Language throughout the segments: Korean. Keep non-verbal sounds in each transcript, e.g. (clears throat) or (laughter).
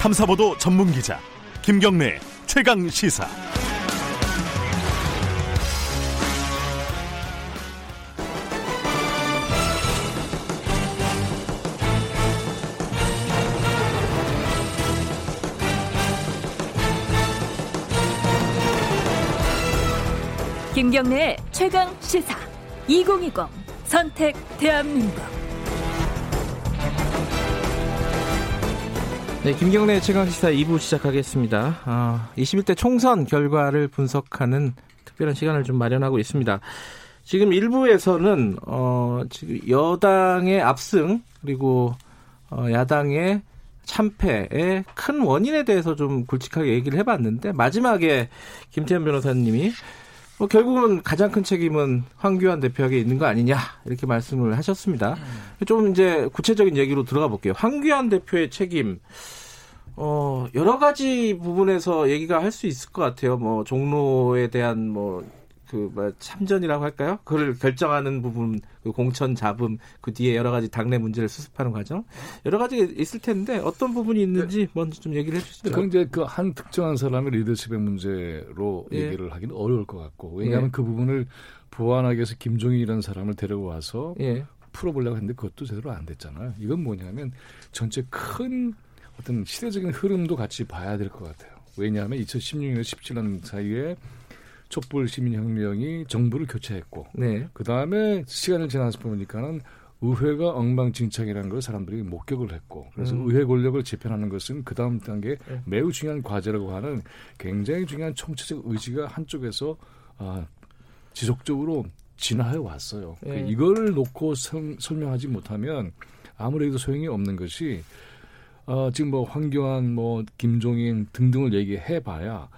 탐사보도 전문 기자 김경래 최강 시사. 김경래 최강 시사 2020 선택 대한민국. 네, 김경래 최강 시사 2부 시작하겠습니다. 아, 21대 총선 결과를 분석하는 특별한 시간을 좀 마련하고 있습니다. 지금 1부에서는 어, 지금 여당의 압승 그리고 어, 야당의 참패의 큰 원인에 대해서 좀 굵직하게 얘기를 해봤는데 마지막에 김태현 변호사님이 뭐 결국은 가장 큰 책임은 황교안 대표에게 있는 거 아니냐 이렇게 말씀을 하셨습니다. 좀 이제 구체적인 얘기로 들어가 볼게요. 황교안 대표의 책임 어 여러 가지 부분에서 얘기가 할 수 있을 것 같아요. 뭐 종로에 대한 뭐 그 뭐 참전이라고 할까요? 그걸 결정하는 부분, 그 공천 잡음, 그 뒤에 여러 가지 당내 문제를 수습하는 과정, 여러 가지 있을 텐데 어떤 부분이 있는지 먼저 좀 얘기를 해주시죠. 그건 이제 그 한 특정한 사람의 리더십의 문제로 예. 얘기를 하기는 어려울 것 같고 왜냐하면 예. 그 부분을 보완하기 위해서 김종인이라는 사람을 데려와서 예, 풀어보려고 했는데 그것도 제대로 안 됐잖아요. 이건 뭐냐면 전체 큰 어떤 시대적인 흐름도 같이 봐야 될 것 같아요. 왜냐하면 2016년 17년 사이에 촛불 시민혁명이 정부를 교체했고 네, 그 다음에 시간을 지나서 보니까는 의회가 엉망진창이라는 걸 사람들이 목격을 했고 그래서 음. 의회 권력을 재편하는 것은 그 다음 단계 네. 매우 중요한 과제라고 하는 굉장히 중요한 총체적 의지가 한쪽에서 아, 지속적으로 진화해 왔어요. 예. 이거를 놓고 성- 설명하지 못하면 아무래도 소용이 없는 것이 어, 지금 뭐 황교안, 뭐 김종인 등등을 얘기해봐야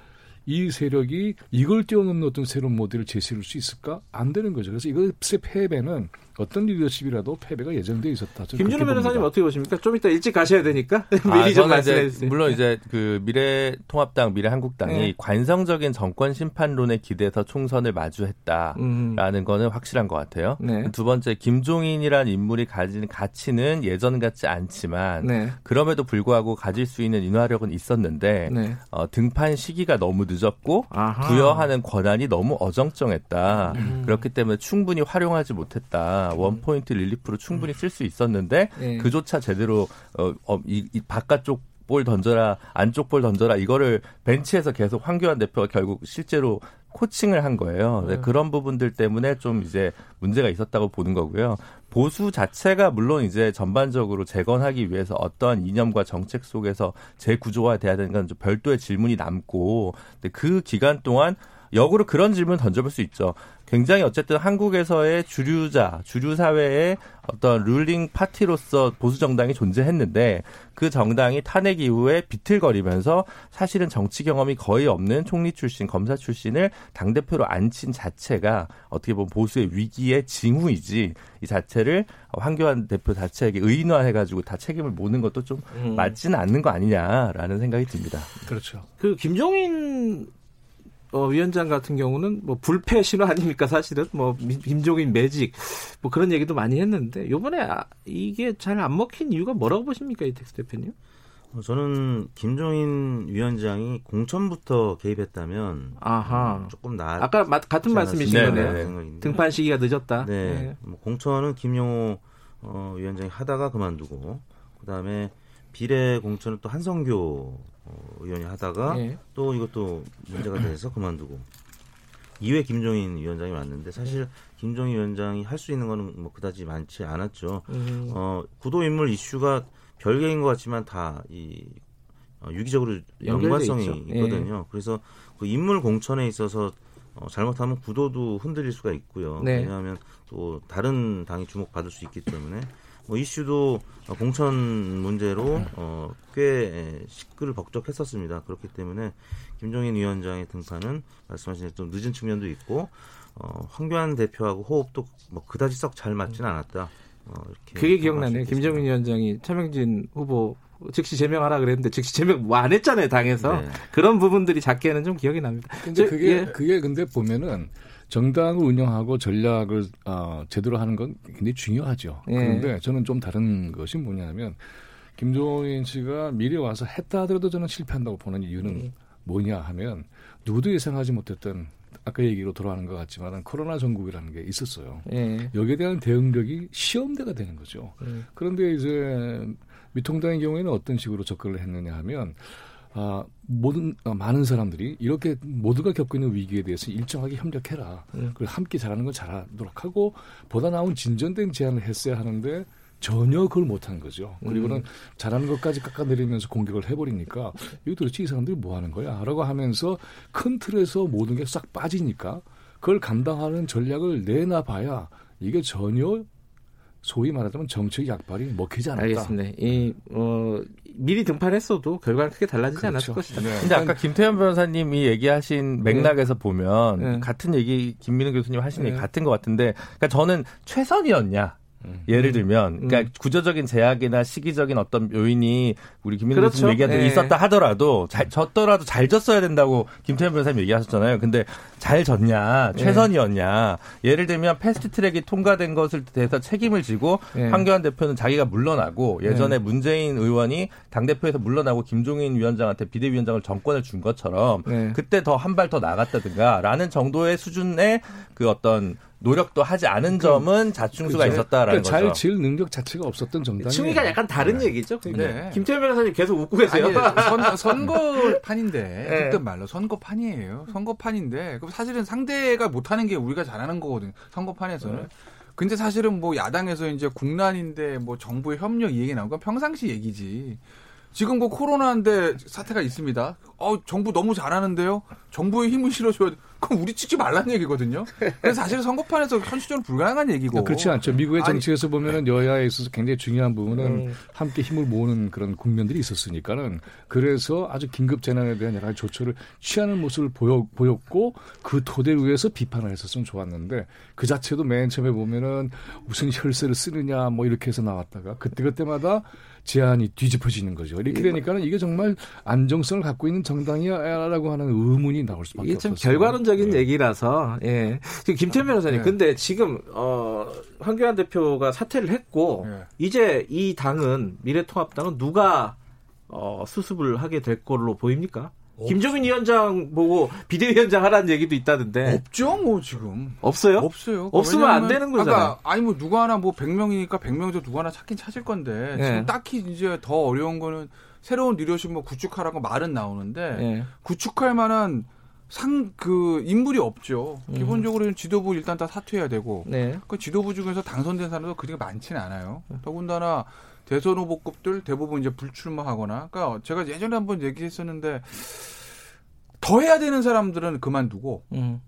이 세력이 이걸 뛰어넘는 어떤 새로운 모델을 제시할 수 있을까? 안 되는 거죠. 그래서 이것의 패배는 어떤 리더십이라도 패배가 예정돼 있었다. 김준호 변호사님 봅니다. 어떻게 보십니까? 좀 이따 일찍 가셔야 되니까 아, (laughs) 미리 좀 저는 이제 말씀해 주세요. 물론 이제 그 미래통합당, 미래한국당이 네. 관성적인 정권 심판론에 기대서 총선을 마주했다라는 음, 거는 확실한 것 같아요. 네, 두 번째 김종인이라는 인물이 가지는 가치는 예전 같지 않지만 네, 그럼에도 불구하고 가질 수 있는 인화력은 있었는데 네. 어, 등판 시기가 너무 늦었고 아하. 부여하는 권한이 너무 어정쩡했다. 음. 그렇기 때문에 충분히 활용하지 못했다. 원포인트 릴리프로 충분히 쓸 수 있었는데 네. 그조차 제대로 어, 어, 이, 이 바깥쪽 볼 던져라 안쪽 볼 던져라 이거를 벤치에서 계속 황교안 대표가 결국 실제로 코칭을 한 거예요. 네, 네. 그런 부분들 때문에 좀 이제 문제가 있었다고 보는 거고요. 보수 자체가 물론 이제 전반적으로 재건하기 위해서 어떠한 이념과 정책 속에서 재구조화돼야 되는 건 좀 별도의 질문이 남고 근데 그 기간 동안 역으로 그런 질문 을 던져볼 수 있죠. 굉장히 어쨌든 한국에서의 주류자, 주류 사회의 어떤 룰링 파티로서 보수 정당이 존재했는데 그 정당이 탄핵 이후에 비틀거리면서 사실은 정치 경험이 거의 없는 총리 출신, 검사 출신을 당 대표로 앉힌 자체가 어떻게 보면 보수의 위기의 징후이지 이 자체를 황교안 대표 자체에게 의인화해가지고 다 책임을 모는 것도 좀 음. 맞지는 않는 거 아니냐라는 생각이 듭니다. 그렇죠. 그 김종인 어, 위원장 같은 경우는 뭐 불패 신호 아닙니까 사실은 뭐 미- 김종인 매직 뭐 그런 얘기도 많이 했는데 요번에 아, 이게 잘 안 먹힌 이유가 뭐라고 보십니까 이택스 대표님? 어, 저는 김종인 위원장이 공천부터 개입했다면 아하. 조금 나 아까 마- 같은 말씀이신 네, 거네요. 네. 등판 시기가 늦었다. 네, 뭐 공천은 김용호 어, 위원장이 하다가 그만두고 그다음에 비례 공천은 또 한성교 어, 의원이 하다가 예. 또 이것도 문제가 돼서 그만두고 이후에 김종인 위원장이 왔는데 사실 김종인 위원장이 할 수 있는 거는 뭐 그다지 많지 않았죠. 음, 어, 구도 인물 이슈가 별개인 것 같지만 다이 어, 유기적으로 연관성이 있죠. 예. 있거든요. 그래서 그 인물 공천에 있어서 어, 잘못하면 구도도 흔들릴 수가 있고요. 네. 왜냐하면 또 다른 당이 주목받을 수 있기 때문에 뭐 이슈도 어, 공천 문제로 어, 꽤 시끌을 벅적했었습니다. 그렇기 때문에 김종인 위원장의 등판은 말씀하신 좀 늦은 측면도 있고 어, 황교안 대표하고 호흡도 뭐 그다지 썩 잘 맞지는 않았다. 어, 이렇게 그게 기억나네요. 김정인 위원장이 차명진 후보 즉시 제명하라 그랬는데 즉시 제명 뭐 안 했잖아요 당에서 네. 그런 부분들이 작게는 좀 기억이 납니다. 근데 저- 그게 예. 그게 근데 보면은 정당을 운영하고 전략을 어, 제대로 하는 건 굉장히 중요하죠. 예. 그런데 저는 좀 다른 것이 뭐냐면 김종인 씨가 미리 와서 했다 하더라도 저는 실패한다고 보는 이유는 뭐냐 하면 누구도 예상하지 못했던 아까 얘기로 돌아가는 것 같지만 코로나 전국이라는 게 있었어요. 예. 여기에 대한 대응력이 시험대가 되는 거죠. 음. 그런데 이제 미통당의 경우에는 어떤 식으로 접근을 했느냐 하면 아, 모든 아, 많은 사람들이 이렇게 모두가 겪고 있는 위기에 대해서 일정하게 협력해라. 음. 그리고 함께 잘하는 걸 잘하도록 하고 보다 나은 진전된 제안을 했어야 하는데 전혀 그걸 못한 거죠. 그리고는 음. 잘하는 것까지 깎아내리면서 공격을 해버리니까 이거 도대체 이 사람들이 뭐 하는 거야? 라고 하면서 큰 틀에서 모든 게 싹 빠지니까 그걸 감당하는 전략을 내놔봐야 이게 전혀 소위 말하자면 정책 약발이 먹히지 않았다. 알겠습니다. 이, 어, 미리 등판했어도 결과는 크게 달라지지 않았을 그렇죠. 것이다. 네. 근데 아까 김태현 변호사님이 얘기하신 맥락에서 보면 네. 같은 얘기 김민우 교수님 하신 얘기 네. 같은 것 같은데 그러니까 저는 최선이었냐 음. 예를 들면 그러니까 음. 구조적인 제약이나 시기적인 어떤 요인이 우리 김민우 그렇죠. 교수님 얘기한 대로 네. 있었다 하더라도 잘 졌더라도 잘 졌어야 된다고 김태현 변호사님 얘기하셨잖아요. 근데 잘 졌냐 네. 최선이었냐 예를 들면 패스트트랙이 통과된 것을 대해서 책임을 지고 네. 황교안 대표는 자기가 물러나고 예전에 문재인 의원이 당 대표에서 물러나고 김종인 위원장한테 비대위원장을 정권을 준 것처럼 네. 그때 더 한 발 더 나갔다든가라는 정도의 수준의 그 어떤 노력도 하지 않은 점은 자충수가 그렇죠. 있었다라는 그러니까 잘 거죠. 지을 능력 자체가 없었던 정당이 층위가 약간 다른 얘기죠. 그러니까 네. 김태현 변호사님 계속 웃고 계세요. 아니, 선, (laughs) 선거판인데 네. 속된 말로 선거판이에요. 선거판인데 그럼 사실은 상대가 못하는 게 우리가 잘하는 거거든요. 선거판에서는. 네. 근데 사실은 뭐 야당에서 이제 국난인데 뭐 정부의 협력 이 얘기 나온 건 평상시 얘기지. 지금 그 코로나인데 사태가 있습니다. 어, 정부 너무 잘하는데요. 정부의 힘을 실어줘야 돼. 그럼 우리 찍지 말라는 얘기거든요. 그래서 사실 선거판에서 현실적으로 불가능한 얘기고. 아, 그렇지 않죠. 미국의 정치에서 보면은 여야에 있어서 굉장히 중요한 부분은 음. 함께 힘을 모으는 그런 국면들이 있었으니까는 그래서 아주 긴급 재난에 대한 여러 가지 조처를 취하는 모습을 보여, 보였고 그 토대 위에서 비판을 했었으면 좋았는데 그 자체도 맨 처음에 보면은 무슨 혈세를 쓰느냐 뭐 이렇게 해서 나왔다가 그때그때마다 제안이 뒤집어지는 거죠. 이렇게 되니까는 이게 정말 안정성을 갖고 있는 정당이야라고 하는 의문이 나올 수밖에 없었어요. 결과론 적인 네. 얘기라서 예. 지금 김태현 변호사님 네. 근데 지금 어 황교안 대표가 사퇴를 했고 네. 이제 이 당은 미래통합당은 누가 어 수습을 하게 될 걸로 보입니까? 김종인 위원장 보고 비대위원장 하라는 얘기도 있다던데 없죠, 뭐 지금. 없어요? 없어요. 없으면 안 왜냐하면 되는 거잖아요. 아까 아니 뭐 누구 하나 뭐 100명이니까 100명도 누구 하나 찾긴 찾을 건데 네. 지금 딱히 이제 더 어려운 거는 새로운 리더십 뭐 구축하라고 말은 나오는데 예. 구축할 만한 상 그 인물이 없죠. 음. 기본적으로 지도부 일단 다 사퇴해야 되고 네. 그 지도부 중에서 당선된 사람도 그렇게 많지는 않아요. 더군다나 대선 후보급들 대부분 이제 불출마하거나 그러니까 제가 예전에 한번 얘기했었는데 더 해야 되는 사람들은 그만두고 음.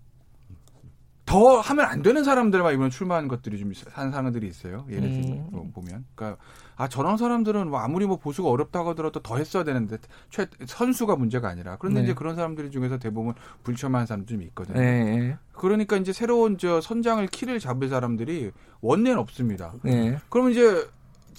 더 하면 안 되는 사람들만 이번에 출마한 것들이 좀 있어요. 한 상황들이 있어요. 예를 음. 들어 보면. 그러니까 아 저런 사람들은 뭐 아무리 뭐 보수가 어렵다고 하더라도 더 했어야 되는데 최 선수가 문제가 아니라 그런데 네. 이제 그런 사람들 중에서 대부분 불출마한 사람들이 좀 있거든요. 네. 그러니까 이제 새로운 저 선장을 키를 잡을 사람들이 원내는 없습니다. 네. 그러면 이제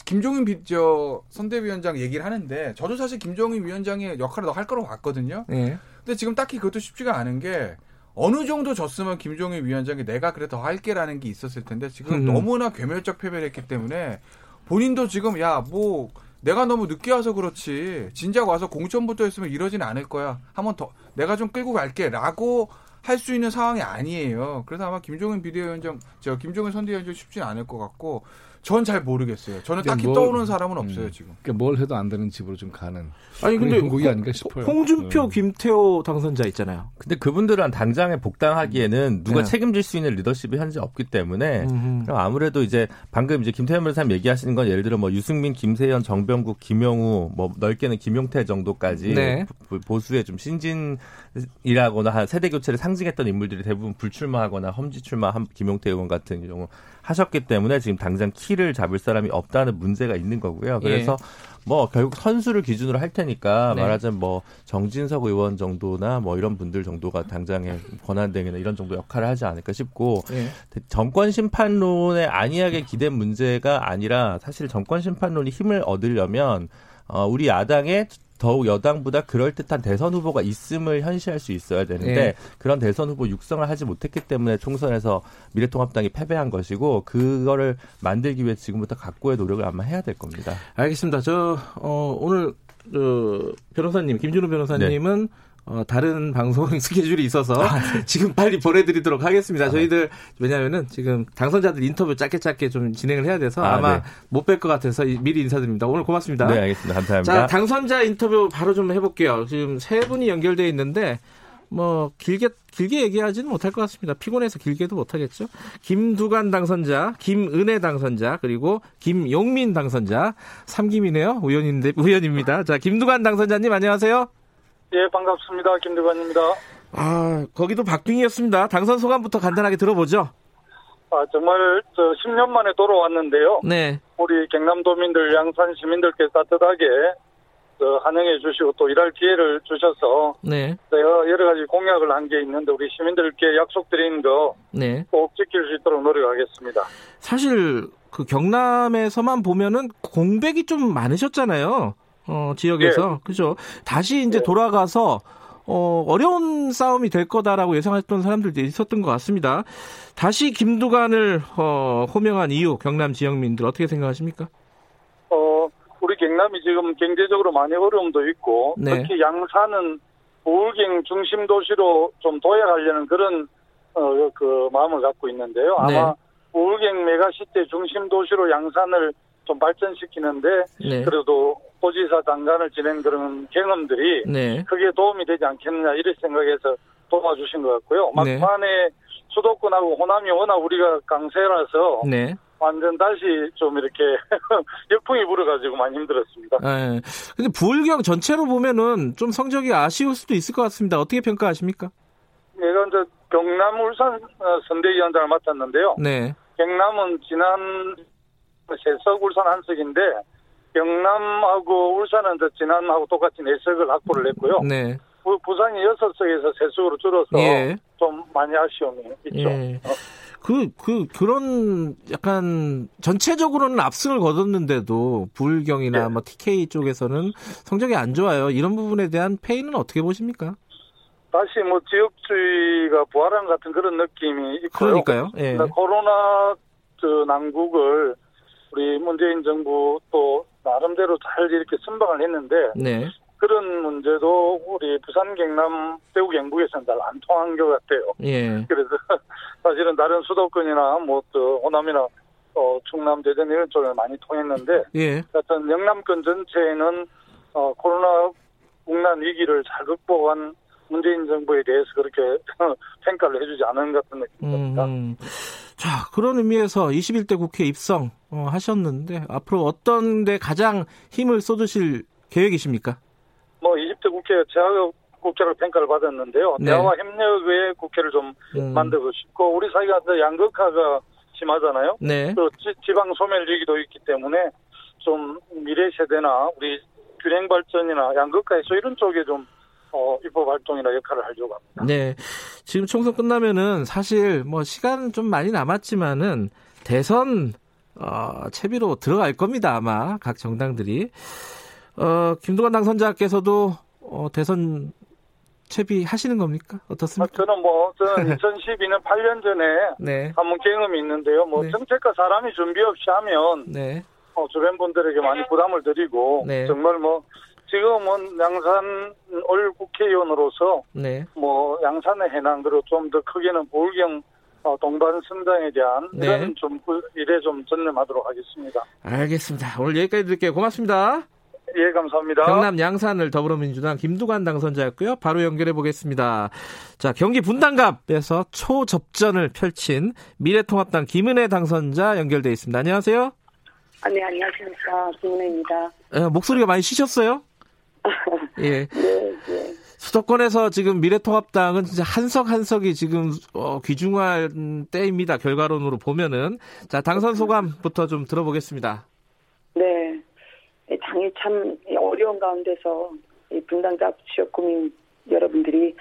김종인 비, 저 선대위원장 얘기를 하는데 저도 사실 김종인 위원장의 역할을 더 할 거라고 봤거든요. 네. 근데 지금 딱히 그것도 쉽지가 않은 게 어느 정도 졌으면 김종인 위원장이 내가 그래 더 할게라는 게 있었을 텐데 지금 음. 너무나 괴멸적 패배를 했기 때문에 본인도 지금 야 뭐 내가 너무 늦게 와서 그렇지. 진작 와서 공천부터 했으면 이러진 않을 거야. 한번 더 내가 좀 끌고 갈게라고 할 수 있는 상황이 아니에요. 그래서 아마 김종인 비대위원장 저 김종인 선대위원장 쉽지는 않을 것 같고 전 잘 모르겠어요. 저는 근데 딱히 뭐- 떠오르는 사람은 없어요 음. 지금. 그러니까 뭘 해도 안 되는 집으로 좀 가는 아니 근데 홍- 아닌가 싶어요. 홍준표, 음. 김태호 당선자 있잖아요. 근데 그분들은 당장에 복당하기에는 누가 네. 책임질 수 있는 리더십이 현재 없기 때문에. 그럼 아무래도 이제 방금 이제 김태현 변호사님 얘기하시는 건 예를 들어 뭐 유승민, 김세현, 정병국, 김영우 뭐 넓게는 김용태 정도까지 네. 보- 보수의 좀 신진이라거나 한 세대 교체를 상징했던 인물들이 대부분 불출마하거나 험지 출마 한 김용태 의원 같은 경우 하셨기 때문에 지금 당장 키를 잡을 사람이 없다는 문제가 있는 거고요. 그래서 뭐 결국 선수를 기준으로 할 테니까 네. 말하자면 뭐 정진석 의원 정도나 뭐 이런 분들 정도가 당장의 권한 대행이나 이런 정도 역할을 하지 않을까 싶고 네. 정권 심판론에 안이하게 기댄 문제가 아니라 사실 정권 심판론이 힘을 얻으려면 어, 우리 야당의 더욱 여당보다 그럴듯한 대선 후보가 있음을 현시할 수 있어야 되는데 예. 그런 대선 후보 육성을 하지 못했기 때문에 총선에서 미래통합당이 패배한 것이고 그거를 만들기 위해 지금부터 각고의 노력을 아마 해야 될 겁니다. 알겠습니다. 저 어, 오늘 저 변호사님 김준호 변호사님은 어, 다른 (laughs) 방송 스케줄이 있어서 지금 빨리 보내드리도록 하겠습니다. 저희들 왜냐하면은 지금 당선자들 인터뷰 짧게 짧게 좀 진행을 해야 돼서 아, 아, 마 네. 못뵐 것 같아서 이- 미리 인사드립니다. 오늘 고맙습니다. 네, 알겠습니다. 감사합니다. 자, 당선자 인터뷰 바로 좀 해볼게요. 지금 세 분이 연결돼 있는데 뭐 길게 길게 얘기하지는 못할 것 같습니다. 피곤해서 길게도 못하겠죠. 김두관 당선자, 김은혜 당선자, 그리고 김용민 당선자, 삼김이네요. 우연인데 우연입니다. 자, 김두관 당선자님 안녕하세요. 예, 반갑습니다. 김두관입니다. 아, 거기도 박빙이었습니다. 당선 소감부터 간단하게 들어보죠. 아, 정말 저 10년 만에 돌아왔는데요. 네, 우리 경남도민들, 양산 시민들께 따뜻하게 저 환영해 주시고 또 일할 기회를 주셔서 네, 제가 여러 가지 공약을 한 게 있는데 우리 시민들께 약속드린 거꼭 네. 지킬 수 있도록 노력하겠습니다. 사실 그 경남에서만 보면은 공백이 좀 많으셨잖아요. 어, 지역에서. 그죠? 다시 이제 네. 돌아가서 어, 어려운 싸움이 될 거다라고 예상했던 사람들도 있었던 것 같습니다. 다시 김두관을 어, 호명한 이유 경남 지역민들 어떻게 생각하십니까? 어, 우리 경남이 지금 경제적으로 많이 어려움도 있고 네. 특히 양산은 부울경 중심 도시로 좀 도약하려는 그런 어, 그 마음을 갖고 있는데요. 아마 네. 부울경 메가시티 중심 도시로 양산을 좀 발전시키는데 네. 그래도 도지사 장관을 지낸 그런 경험들이 네. 크게 도움이 되지 않겠느냐 이런 생각에서 도와주신 것 같고요. 네. 막판에 수도권하고 호남이 워낙 우리가 강세라서 네. 완전 다시 좀 이렇게 (laughs) 역풍이 불어가지고 많이 힘들었습니다. 예. 근데 부울경 전체로 보면은 좀 성적이 아쉬울 수도 있을 것 같습니다. 어떻게 평가하십니까? 내가 이제 경남 울산 어, 선대위원장을 맡았는데요. 네. 경남은 지난 세석 울산 한석인데 경남하고 울산은 지난하고 똑같이 네 석을 확보를 했고요. 네. 부- 부산이 여섯 석에서 세 석으로 줄어서 예. 좀 많이 아쉬움이 있죠. 예. 그, 그, 그런 약간 전체적으로는 압승을 거뒀는데도 부울경이나 예. 뭐 TK 쪽에서는 성적이 안 좋아요. 이런 부분에 대한 페이는 어떻게 보십니까? 다시 뭐 지역주의가 부활한 같은 그런 느낌이 있고요. 그러니까요. 예. 그러니까 코로나 저 난국을 우리 문재인 정부 또 나름대로 잘 이렇게 선방을 했는데 네. 그런 문제도 우리 부산 경남 대구 경북에서는 잘 안 통한 것 같아요. 예. 그래서 (laughs) 사실은 다른 수도권이나 뭐 또 호남이나 어, 충남 대전 이런 쪽에 많이 통했는데 예. 하여튼 영남권 전체에는 어, 코로나 국난 위기를 잘 극복한 문재인 정부에 대해서 그렇게 (laughs) 평가를 해주지 않은 것 같은 느낌입니다. 음. 자, 그런 의미에서 21대 국회 입성 어, 하셨는데 앞으로 어떤 데 가장 힘을 쏟으실 계획이십니까? 뭐 20대 국회 제가 국회를 평가를 받았는데요. 네. 대화와 협력의 국회를 좀 음. 만들고 싶고 우리 사회가 양극화가 심하잖아요. 네. 또 지, 지방 소멸위기도 있기 때문에 좀 미래 세대나 우리 균형 발전이나 양극화 해소 이런 쪽에 좀 어, 입법 활동이나 역할을 하려고 합니다. 네. 지금 총선 끝나면은 사실 뭐 시간 좀 많이 남았지만은 대선 어, 채비로 들어갈 겁니다. 아마 각 정당들이. 어, 김두관 당선자께서도 어, 대선 채비 하시는 겁니까? 아, 어떻습니까? 저는 뭐 저는 (laughs) 2012년 8년 전에 네. 한번 경험이 있는데요. 뭐 네. 정책과 사람이 준비 없이 하면 네. 어, 주변 분들에게 많이 부담을 드리고 네. 정말 뭐 지금은 양산 올 국회의원으로서 네. 뭐 양산의 해당 그리고 좀 더 크게는 보울경 어, 동반 성장에 대한 네. 이런 좀 그- 일에 좀 전념하도록 하겠습니다. 알겠습니다. 오늘 여기까지 드릴게요. 고맙습니다. 예, 감사합니다. 경남 양산을 더불어민주당 김두관 당선자였고요. 바로 연결해 보겠습니다. 자, 경기 분당갑에서 초접전을 펼친 미래통합당 김은혜 당선자 연결돼 있습니다. 안녕하세요. 아, 네, 안녕하십니까. 김은혜입니다. 에, 목소리가 많이 쉬셨어요? (laughs) 예. 네, 네. 수도권에서 지금 미래통합당은 진짜 한석 한석이 지금 어, 귀중한 때입니다. 결과론으로 보면은 자 당선 소감부터 좀 들어보겠습니다. 네. 이 당이 참 어려운 가운데서 이 분당갑 지역 구민 여러분들이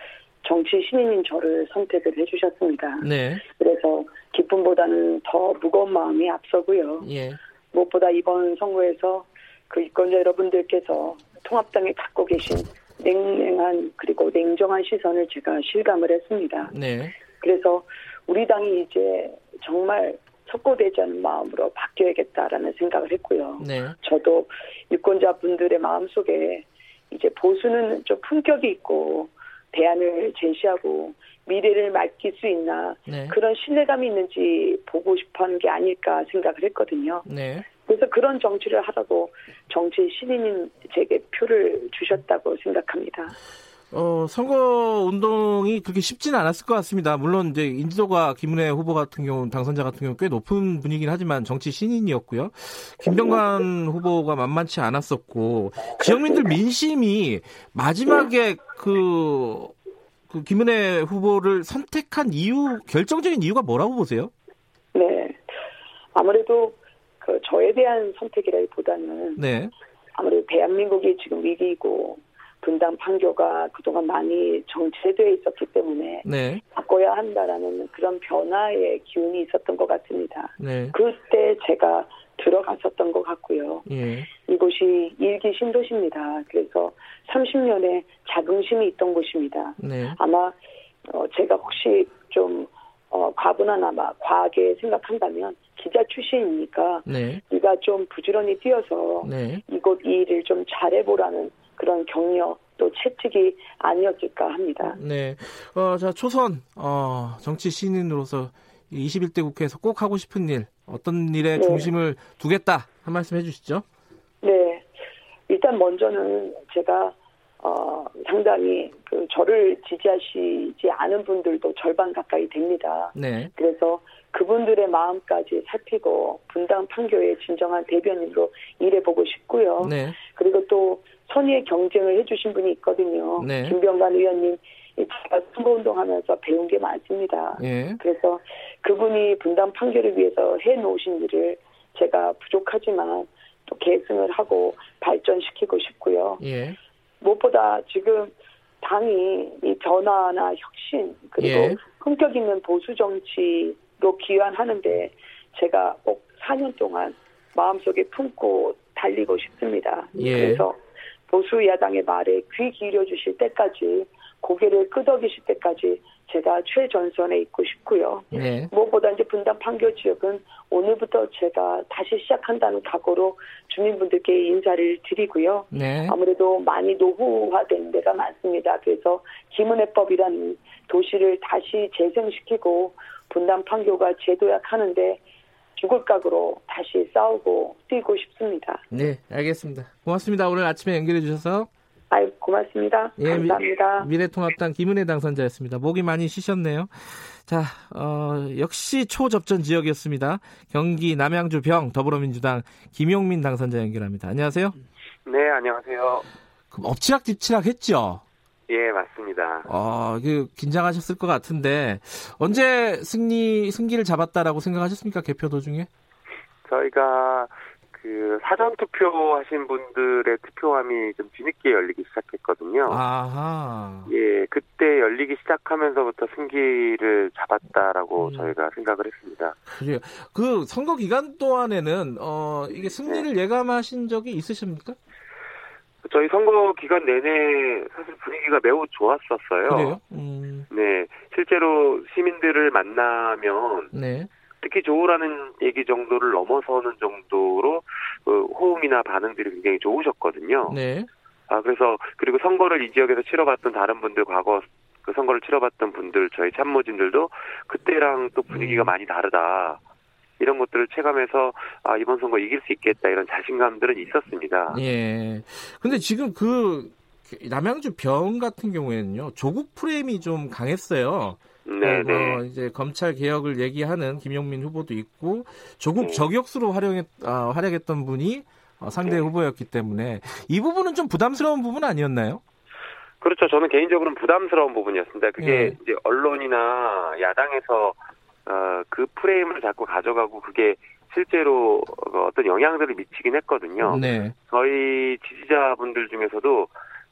정치 신인인 저를 선택을 해주셨습니다. 네, 그래서 기쁨보다는 더 무거운 마음이 앞서고요. 예, 무엇보다 이번 선거에서 그 유권자 여러분들께서 통합당에 갖고 계신 냉랭한 그리고 냉정한 시선을 제가 실감을 했습니다. 네. 그래서 우리 당이 이제 정말 석고되지 않은 마음으로 바뀌어야겠다라는 생각을 했고요. 네. 저도 유권자분들의 마음속에 이제 보수는 좀 품격이 있고 대안을 제시하고 미래를 맡길 수 있나 네. 그런 신뢰감이 있는지 보고 싶어 하는 게 아닐까 생각을 했거든요. 네. 그래서 그런 정치를 하라고 정치 신인인 제게 표를 주셨다고 생각합니다. 어, 선거 운동이 그렇게 쉽지는 않았을 것 같습니다. 물론 이제 인지도가 김은혜 후보 같은 경우 당선자 같은 경우 꽤 높은 분이긴 하지만 정치 신인이었고요. 김병관 후보가 만만치 않았었고 지역민들 민심이 마지막에 그, 그 김은혜 후보를 선택한 이유 결정적인 이유가 뭐라고 보세요? 네. 아무래도 그 저에 대한 선택이라기보다는 네. 아무래도 대한민국이 지금 위기이고 분당 판교가 그동안 많이 정체되어 있었기 때문에 네. 바꿔야 한다라는 그런 변화의 기운이 있었던 것 같습니다. 네. 그때 제가 들어갔었던 것 같고요. 예. 이곳이 일기 신도시입니다. 그래서 30년의 자긍심이 있던 곳입니다. 네. 아마 어, 제가 혹시 좀 어, 과분하나마 과하게 생각한다면 기자 출신이니까 네. 네가 좀 부지런히 뛰어서 네. 이곳 이 일을 좀 잘해보라는 그런 격려 또 채찍이 아니었을까 합니다. 네. 어, 자, 초선, 어, 정치 신인으로서 21대 국회에서 꼭 하고 싶은 일, 어떤 일에 네. 중심을 두겠다, 한 말씀 해주시죠. 네. 일단 먼저는 제가 어, 상당히 그 저를 지지하시지 않은 분들도 절반 가까이 됩니다. 네. 그래서 그분들의 마음까지 살피고 분당 판교의 진정한 대변인으로 일해보고 싶고요. 네. 그리고 또 선의의 경쟁을 해주신 분이 있거든요. 네. 김병관 의원님, 제가 선거운동하면서 배운 게 많습니다. 예. 그래서 그분이 분당 판결을 위해서 해놓으신 일을 제가 부족하지만 또 계승을 하고 발전시키고 싶고요. 예. 무엇보다 지금 당이 이 변화나 혁신 그리고 예. 품격 있는 보수 정치로 기여하는데 제가 꼭 4년 동안 마음속에 품고 달리고 싶습니다. 예. 그래서 보수 야당의 말에 귀 기울여 주실 때까지 고개를 끄덕이실 때까지 제가 최전선에 있고 싶고요. 네. 무엇보다 이제 분당 판교 지역은 오늘부터 제가 다시 시작한다는 각오로 주민분들께 인사를 드리고요. 네. 아무래도 많이 노후화된 데가 많습니다. 그래서 김은혜법이라는 도시를 다시 재생시키고 분당 판교가 재도약하는데 죽을 각오로 다시 싸우고 뛰고 싶습니다. 네, 알겠습니다. 고맙습니다. 오늘 아침에 연결해 주셔서. 아유 고맙습니다. 예, 미- 감사합니다. 미 래통합당 김은혜 당선자였습니다. 목이 많이 쉬셨네요. 자, 어, 역시 초접전 지역이었습니다. 경기 남양주 병 더불어민주당 김용민 당선자 연결합니다. 안녕하세요. 네, 안녕하세요. 그럼 엎치락뒤치락 했죠? 예, 맞습니다. 어, 그 긴장하셨을 것 같은데 언제 승리 승기를 잡았다라고 생각하셨습니까? 개표 도중에? 저희가 그 사전 투표 하신 분들의 투표함이 좀 뒤늦게 열리기 시작했거든요. 아하. 예, 그때 열리기 시작하면서부터 승기를 잡았다라고 음. 저희가 생각을 했습니다. 그래요. 그 선거 기간 동안에는 어 이게 승리를 예감하신 적이 있으십니까? 저희 선거 기간 내내 사실 분위기가 매우 좋았었어요. 그래요? 음, 네, 실제로 시민들을 만나면 네. 특히 좋으라는 얘기 정도를 넘어서는 정도로 그 호응이나 반응들이 굉장히 좋으셨거든요. 네. 아 그래서 그리고 선거를 이 지역에서 치러봤던 다른 분들 과거 그 선거를 치러봤던 분들 저희 참모진들도 그때랑 또 분위기가 음. 많이 다르다 이런 것들을 체감해서 아 이번 선거 이길 수 있겠다 이런 자신감들은 있었습니다. 예. 근데 지금 그 남양주 병 같은 경우에는요. 조국 프레임이 좀 강했어요. 네, 어, 네. 어, 이제 검찰 개혁을 얘기하는 김용민 후보도 있고 조국 네. 저격수로 활용했 아, 활약했던 분이 어, 상대 네. 후보였기 때문에 이 부분은 좀 부담스러운 부분 아니었나요? 그렇죠. 저는 개인적으로는 부담스러운 부분이었습니다. 그게 예. 이제 언론이나 야당에서 어, 그 프레임을 자꾸 가져가고 그게 실제로 어, 어떤 영향들을 미치긴 했거든요. 네. 저희 지지자분들 중에서도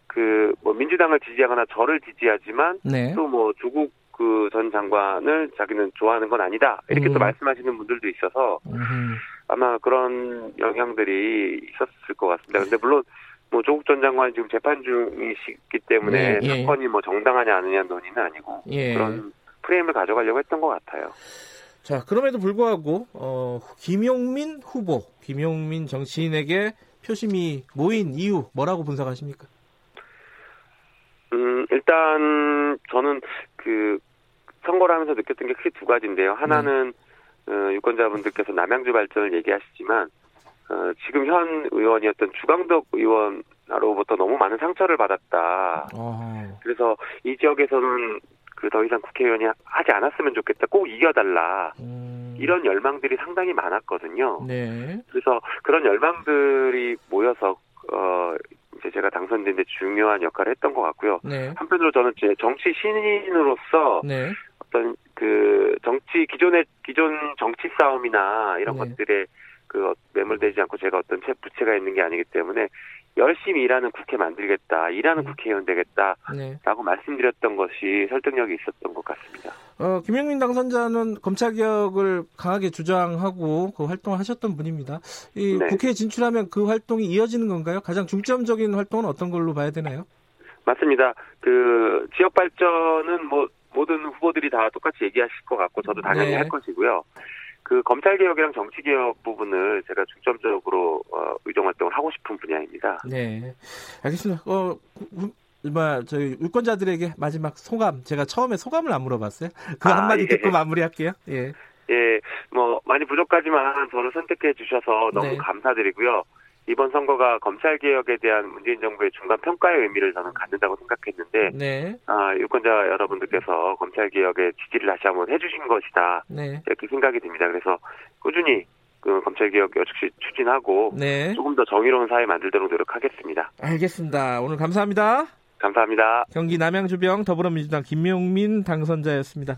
그 뭐 민주당을 지지하거나 저를 지지하지만 네. 또뭐 조국 그 전 장관을 자기는 좋아하는 건 아니다 이렇게 음. 또 말씀하시는 분들도 있어서 음흠. 아마 그런 영향들이 있었을 것 같습니다. 근데 물론 뭐 조국 전 장관이 지금 재판 중이시기 때문에 네, 예. 사건이 뭐 정당하냐 아니냐 논의는 아니고 예. 그런 프레임을 가져가려고 했던 것 같아요. 자, 그럼에도 불구하고 어, 김용민 후보, 김용민 정치인에게 표심이 모인 이유 뭐라고 분석하십니까? 음, 일단 저는 그 선거를 하면서 느꼈던 게 크게 두 가지인데요. 하나는 어, 유권자분들께서 남양주 발전을 얘기하시지만 어, 지금 현 의원이었던 주강덕 의원으로부터 너무 많은 상처를 받았다. 어, 그래서 이 지역에서는 그 더 이상 국회의원이 하지 않았으면 좋겠다. 꼭 이겨달라. 음, 이런 열망들이 상당히 많았거든요. 네, 그래서 그런 열망들이 모여서 어 이제 제가 당선된 데 중요한 역할을 했던 것 같고요. 네, 한편으로 저는 제 정치 신인으로서 네, 어떤 그 정치 기존의 기존 정치 싸움이나 이런 네. 것들에 그 어- 매몰되지 않고 제가 어떤 채 부채가 있는 게 아니기 때문에 열심히 일하는 국회 만들겠다, 일하는 음. 국회의원 되겠다라고 네. 말씀드렸던 것이 설득력이 있었던 것 같습니다. 어, 김용민 당선자는 검찰 개혁을 강하게 주장하고 그 활동을 하셨던 분입니다. 이 네. 국회에 진출하면 그 활동이 이어지는 건가요? 가장 중점적인 활동은 어떤 걸로 봐야 되나요? 맞습니다. 그 지역 발전은 뭐 모든 후보들이 다 똑같이 얘기하실 것 같고 저도 당연히 네. 할 것이고요. 그 검찰 개혁이랑 정치 개혁 부분을 제가 중점적으로 어, 의정 활동을 하고 싶은 분야입니다. 네, 알겠습니다. 어, 구- 뭐 저희 유권자들에게 마지막 소감 제가 처음에 소감을 안 물어봤어요. 그 아, 한마디 예. 듣고 마무리할게요. 예, 예, 뭐 많이 부족하지만 저를 선택해 주셔서 너무 네. 감사드리고요. 이번 선거가 검찰 개혁에 대한 문재인 정부의 중간 평가의 의미를 저는 갖는다고 생각했는데 네, 아, 유권자 여러분들께서 검찰 개혁에 지지를 다시 한번 해주신 것이다 네, 이렇게 생각이 듭니다. 그래서 꾸준히 그 검찰 개혁 역시 추진하고 네. 조금 더 정의로운 사회 만들도록 노력하겠습니다. 알겠습니다. 오늘 감사합니다. 감사합니다. 경기 남양주병 더불어민주당 김용민 당선자였습니다.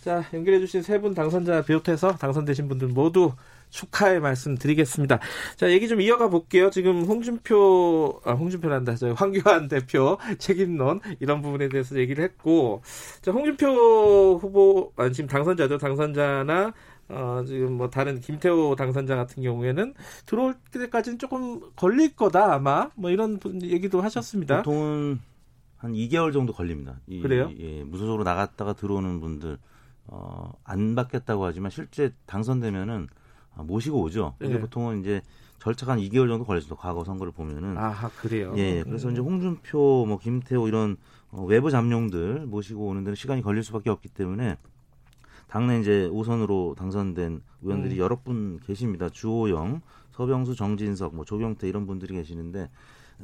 자, 연결해주신 세 분 당선자 비롯해서 당선되신 분들 모두 축하의 말씀 드리겠습니다. 자, 얘기 좀 이어가 볼게요. 지금 홍준표, 아, 홍준표란다. 저 황교안 (laughs) 대표 책임론 이런 부분에 대해서 얘기를 했고, 자, 홍준표 후보, 아, 지금 당선자죠. 당선자나 어, 지금 뭐 다른 김태호 당선자 같은 경우에는 들어올 때까지는 조금 걸릴 거다 아마 뭐 이런 분 얘기도 하셨습니다. 보통은 한 2개월 정도 걸립니다. 이, 그래요? 예, 무소속으로 나갔다가 들어오는 분들 어, 안 받겠다고 하지만 실제 당선되면은 아, 모시고 오죠. 근데 예. 보통은 이제 절차가 한 2개월 정도 걸렸습니다. 과거 선거를 보면은. 아하 그래요. 예, 그래서 음. 이제 홍준표, 뭐 김태호 이런 어, 외부 잠룡들 모시고 오는 데는 시간이 걸릴 수밖에 없기 때문에 당내 이제 우선으로 당선된 의원들이 음. 여러 분 계십니다. 주호영, 서병수, 정진석, 뭐 조경태 이런 분들이 계시는데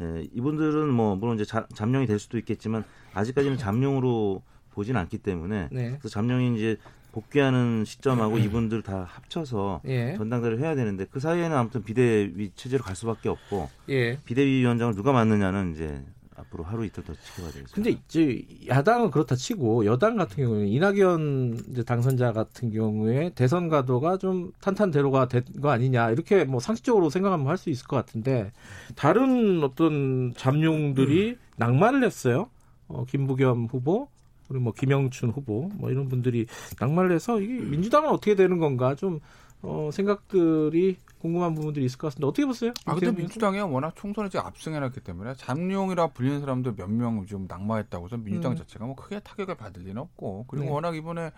예, 이분들은 뭐 물론 이제 자- 잠룡이 될 수도 있겠지만 아직까지는 잠룡으로 보진 않기 때문에 네. 그래서 잠룡이 이제 복귀하는 시점하고 이분들 다 합쳐서 예. 전당대를 해야 되는데 그 사이에는 아무튼 비대위 체제로 갈 수밖에 없고 예. 비대위 위원장을 누가 맡느냐는 이제 앞으로 하루 이틀 더 지켜봐야 되겠습니다. 근데 이제 야당은 그렇다 치고 여당 같은 경우는 이낙연 당선자 같은 경우에 대선 가도가 좀 탄탄대로가 된 거 아니냐 이렇게 뭐 상식적으로 생각하면 할 수 있을 것 같은데 다른 어떤 잠룡들이 낭만을 했어요. 어, 김부겸 후보 그리고 뭐 김영춘 후보 뭐 이런 분들이 낭만을 해서 이게 민주당은 어떻게 되는 건가 좀 어, 생각들이 궁금한 부분들이 있을 것 같은데 어떻게 보세요? 아 근데 민주당이 워낙 총선에 지금 압승해놨기 때문에 잠룡이라 불리는 사람들 몇 명 좀 낙마했다고 해서 민주당 음. 자체가 뭐 크게 타격을 받을 리는 없고 그리고 네. 워낙 이번에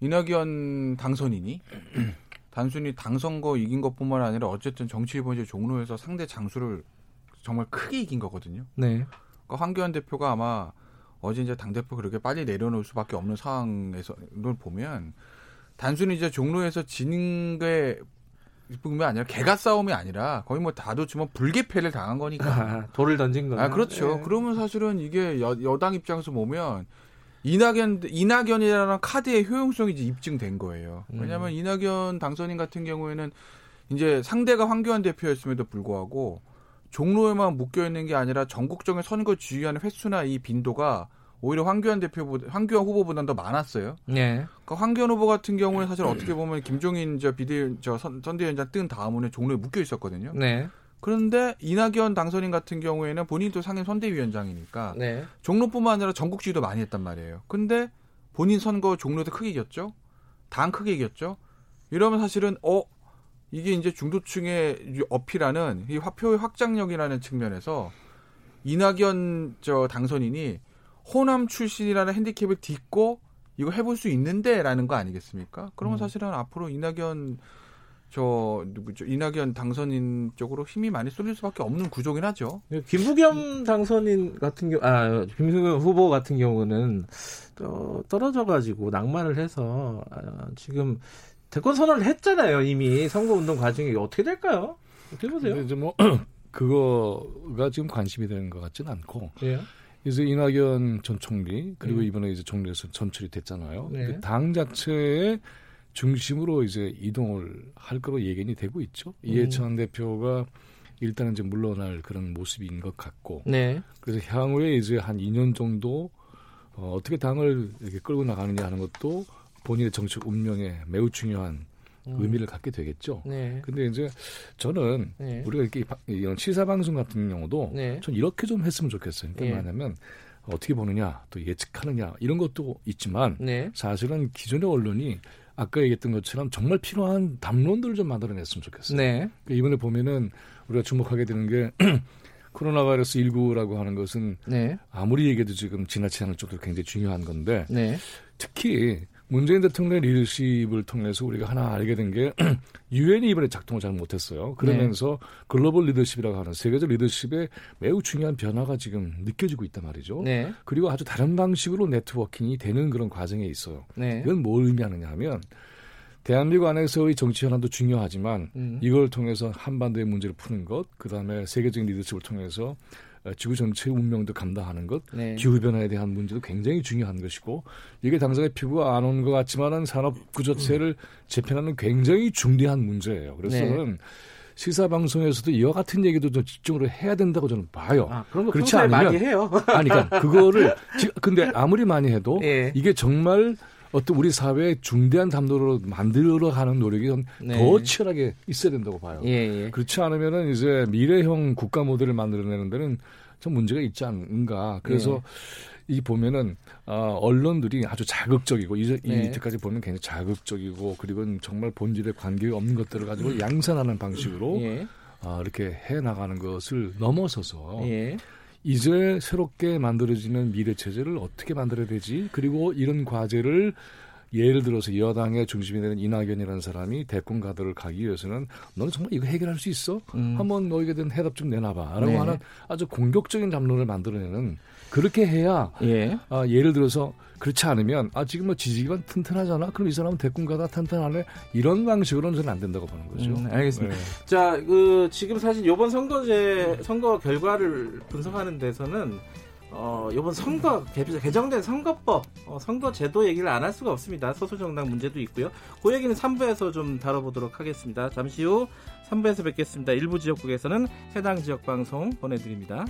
이낙연 당선인이 (clears throat) 단순히 당선거 이긴 것뿐만 아니라 어쨌든 정치 이번 이제 종로에서 상대 장수를 정말 크게 이긴 거거든요. 네. 그러니까 황교안 대표가 아마 어제 이제 당 대표 그렇게 빨리 내려놓을 수밖에 없는 상황에서 를 보면 단순히 이제 종로에서 지는 게 뿐만 아니라 개가 싸움이 아니라 거의 뭐 다도치면 불개패를 당한 거니까. 아, (laughs) 돌을 던진 거나. 아 그렇죠. 예. 그러면 사실은 이게 여, 여당 입장에서 보면 이낙연 이낙연이라는 카드의 효용성이 이제 입증된 거예요. 왜냐하면 이낙연 당선인 같은 경우에는 이제 상대가 황교안 대표였음에도 불구하고 종로에만 묶여 있는 게 아니라 전국적인 선거 지휘하는 횟수나 이 빈도가 오히려 황교안 대표보다 황교안 후보보다는 더 많았어요. 네. 그러니까 황교안 후보 같은 경우에 사실 어떻게 보면 김종인 저 비대 저 선, 선대위원장 뜬 다음에 종로에 묶여 있었거든요. 네. 그런데 이낙연 당선인 같은 경우에는 본인도 상임 선대위원장이니까 네. 종로뿐만 아니라 전국 지휘도 많이 했단 말이에요. 근데 본인 선거 종로도 크게 이겼죠. 당 크게 이겼죠. 이러면 사실은 어 이게 이제 중도층의 어필하는 이 화표의 확장력이라는 측면에서 이낙연 저 당선인이 호남 출신이라는 핸디캡을 딛고 이거 해볼 수 있는데라는 거 아니겠습니까? 그러면 음. 사실은 앞으로 이낙연 저 누구죠? 이낙연 당선인 쪽으로 힘이 많이 쏠릴 수밖에 없는 구조긴 하죠. 김부겸 당선인 같은 경우, 아, 김부겸 후보 같은 경우는 또 떨어져 가지고 낭만을 해서 아, 지금 대권 선언을 했잖아요. 이미 선거운동 과정이 어떻게 될까요? 어떻게 보세요? 이제 뭐 (clears throat) 그거가 지금 관심이 되는 것 같지는 않고 예. 이제 이낙연 전 총리 그리고 음. 이번에 이제 총리에서 선출이 됐잖아요. 네. 그당 자체의 중심으로 이제 이동을 할 거로 예견이 되고 있죠. 음. 이해찬 대표가 일단은 이제 물러날 그런 모습인 것 같고 네. 그래서 향후에 이제 한 2년 정도 어, 어떻게 당을 이렇게 끌고 나가느냐 하는 것도 본인의 정책 운명에 매우 중요한 음. 의미를 갖게 되겠죠. 네. 근데 이제 저는 네. 우리가 이렇게 바- 이런 시사 방송 같은 경우도 네. 전 이렇게 좀 했으면 좋겠어요. 그러니까 예. 뭐냐면 어떻게 보느냐, 또 예측하느냐 이런 것도 있지만 네. 사실은 기존의 언론이 아까 얘기했던 것처럼 정말 필요한 담론들을 좀 만들어냈으면 좋겠어요. 네. 그러니까 이번에 보면은 우리가 주목하게 되는 게 코로나 바이러스 19라고 하는 것은 네. 아무리 얘기해도 지금 지나치지 않을 정도로 굉장히 중요한 건데 네. 특히 문재인 대통령의 리더십을 통해서 우리가 하나 알게 된 게 (clears throat) 유엔이 이번에 작동을 잘 못했어요. 그러면서 글로벌 리더십이라고 하는 세계적 리더십의 매우 중요한 변화가 지금 느껴지고 있단 말이죠. 네. 그리고 아주 다른 방식으로 네트워킹이 되는 그런 과정에 있어요. 네. 이건 뭘 의미하느냐 하면 대한민국 안에서의 정치 현안도 중요하지만 음. 이걸 통해서 한반도의 문제를 푸는 것, 그 다음에 세계적인 리더십을 통해서 어, 지구 전체의 운명도 감당하는 것, 네. 기후 변화에 대한 문제도 굉장히 중요한 것이고 이게 당장에 피부가 안 오는 것 같지만은 산업 구조체를 재편하는 굉장히 중대한 문제예요. 그래서 네. 저는 시사 방송에서도 이와 같은 얘기도 좀 집중으로 해야 된다고 저는 봐요. 아, 그런 거 그렇지 않으면 많이 해요. 아니, 그러니까 그거를 지- 근데 아무리 많이 해도 예. 이게 정말 어떤 우리 사회의 중대한 담론으로 만들어 가는 노력이 좀 네. 더 치열하게 있어야 된다고 봐요. 예, 예. 그렇지 않으면은 이제 미래형 국가 모델을 만들어내는 데는 좀 문제가 있지 않은가. 그래서 예. 이 보면은 어, 언론들이 아주 자극적이고 이제 네. 이때까지 보면 굉장히 자극적이고 그리고 정말 본질에 관계가 없는 것들을 가지고 양산하는 방식으로 예. 아, 이렇게 해 나가는 것을 넘어서서 예. 이제 새롭게 만들어지는 미래 체제를 어떻게 만들어야 되지? 그리고 이런 과제를 예를 들어서 여당의 중심이 되는 이낙연이라는 사람이 대권 가도를 가기 위해서는 너는 정말 이거 해결할 수 있어? 음. 한번 너에게 된 해답 좀 내놔봐. 라고 네. 하는 아주 공격적인 담론을 만들어내는 그렇게 해야 예. 아, 예를 들어서 그렇지 않으면 아 지금 뭐 지지기반 튼튼하잖아. 그럼 이 사람은 대권 가다 튼튼하네. 이런 방식으로는 저는 안 된다고 보는 거죠. 음, 알겠습니다. 네. 자, 그 지금 사실 이번 선거제 선거 결과를 분석하는 데서는 어, 이번 선거 개- 개정된 선거법, 어, 선거 제도 얘기를 안 할 수가 없습니다. 소수 정당 문제도 있고요. 그 얘기는 3부에서 좀 다뤄보도록 하겠습니다. 잠시 후 3부에서 뵙겠습니다. 일부 지역국에서는 해당 지역 방송 보내드립니다.